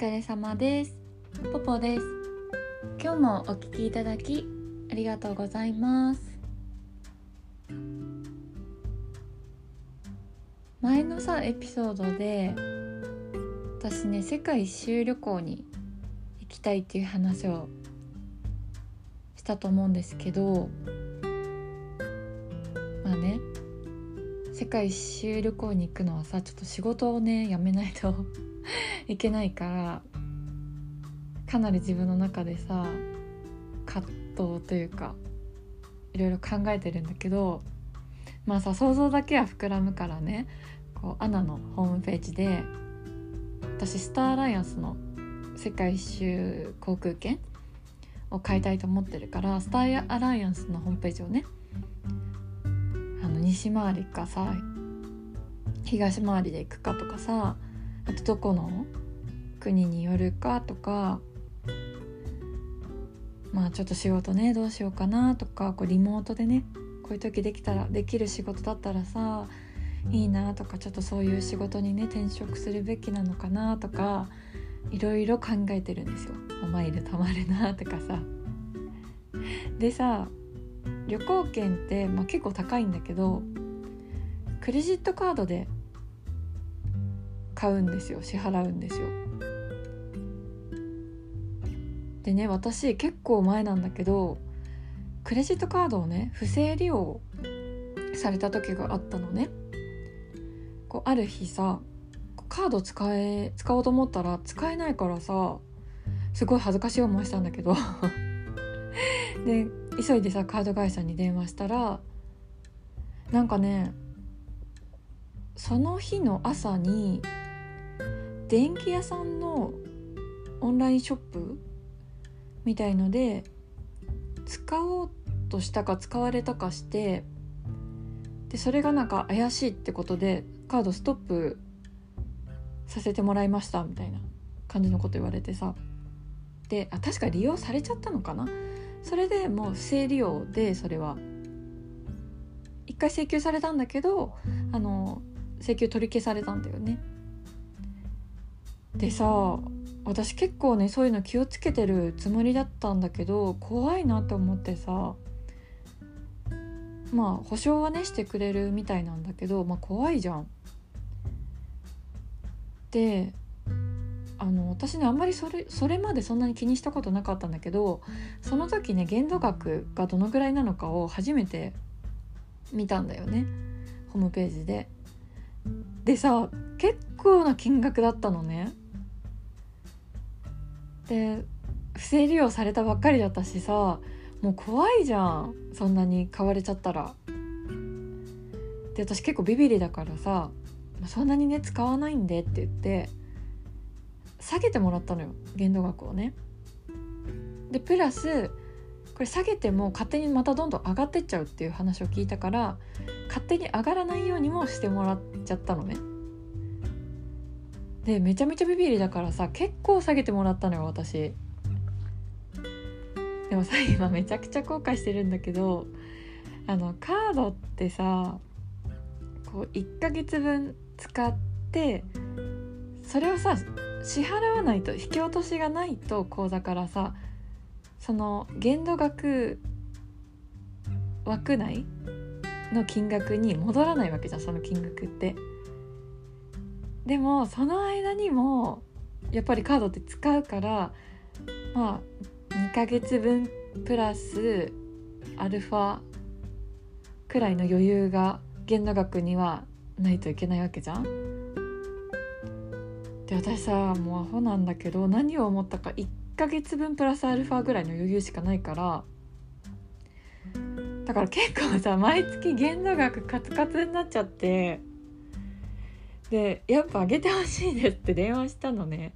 疲れ様です。ポポです。今日もお聞きいただきありがとうございます。前のさエピソードで私ね世界一周旅行に行きたいっていう話をしたと思うんですけどまあね世界一周旅行に行くのはさちょっと仕事をねやめないと いけないからかなり自分の中でさ葛藤というかいろいろ考えてるんだけどまあさ想像だけは膨らむからねこうアナのホームページで私スターアライアンスの世界一周航空券を買いたいと思ってるからスターアライアンスのホームページをね西回りかさ東回りで行くかとかさあとどこの国によるかとかまあちょっと仕事ねどうしようかなとかこうリモートでねこういう時できたらできる仕事だったらさいいなとかちょっとそういう仕事にね転職するべきなのかなとかいろいろ考えてるんですよ。マイル貯まるなとかさ。でさ旅行券って、まあ、結構高いんだけどクレジットカードで買うんですよ支払うんですよ。でね私結構前なんだけどクレジットカードをね不正利用された時があったのね。こうある日さカード使え使おうと思ったら使えないからさすごい恥ずかしい思いしたんだけど で急いでさカード会社に電話したらなんかねその日の朝に電気屋さんのオンラインショップみたいので使おうとしたか使われたかしてでそれがなんか怪しいってことでカードストップさせてもらいましたみたいな感じのこと言われてさ。であ確か利用されちゃったのかな？それでもう不正利用でそれは一回請求されたんだけどあの請求取り消されたんだよねでさ私結構ねそういうの気をつけてるつもりだったんだけど怖いなって思ってさまあ保証はねしてくれるみたいなんだけど、まあ、怖いじゃん。であの私ねあんまりそれそれまでそんなに気にしたことなかったんだけどその時ね限度額がどのぐらいなのかを初めて見たんだよねホームページで。でさ結構な金額だったのね。で不正利用されたばっかりだったしさもう怖いじゃんそんなに買われちゃったら。で私結構ビビリだからさそんなにね使わないんでって言って下げてもらったのよ限度額をね。でプラスこれ下げても勝手にまたどんどん上がってっちゃうっていう話を聞いたから勝手に上がらないようにもしてもらっちゃったのね。でめちゃめちゃビビりだからさ結構下げてもらったのよ私。でもさ今めちゃくちゃ後悔してるんだけどあのカードってさこう1ヶ月分使ってそれをさ支払わないと引き落としがないと口座からさその限度額枠内の金額に戻らないわけじゃんその金額って。でもその間にもやっぱりカードって使うからまあ2ヶ月分プラスアルファくらいの余裕が限度額にはないといけないわけじゃん。で私さもうアホなんだけど何を思ったか1ヶ月分プラスアルファぐらいの余裕しかないからだから結構さ毎月限度額カツカツになっちゃってでやっぱ上げてほしいですって電話したのね。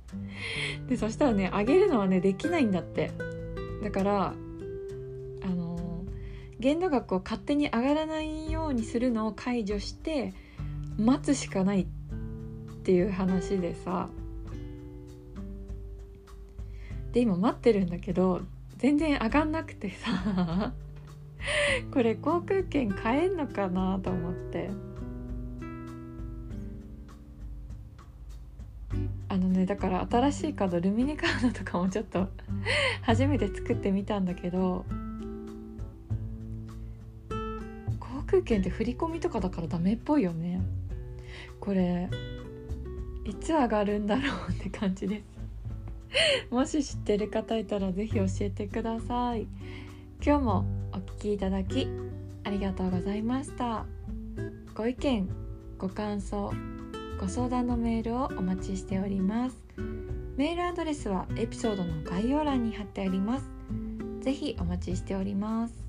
でそしたらね上げるのはねできないんだって。だからあの限度額を勝手に上がらないようにするのを解除して待つしかないってていう話でさ。で今待ってるんだけど全然上がんなくてさ。これ航空券買えんのかなと思って。あのねだから新しいカードルミネカードとかもちょっと 初めて作ってみたんだけど航空券って振り込みとかだからダメっぽいよね。これいつ上がるんだろうって感じです。もし知ってる方いたら是非教えてください。今日もお聴きいただきありがとうございました。ご意見ご感想ご相談のメールをお待ちしております。メールアドレスはエピソードの概要欄に貼ってあります。ぜひお待ちしております。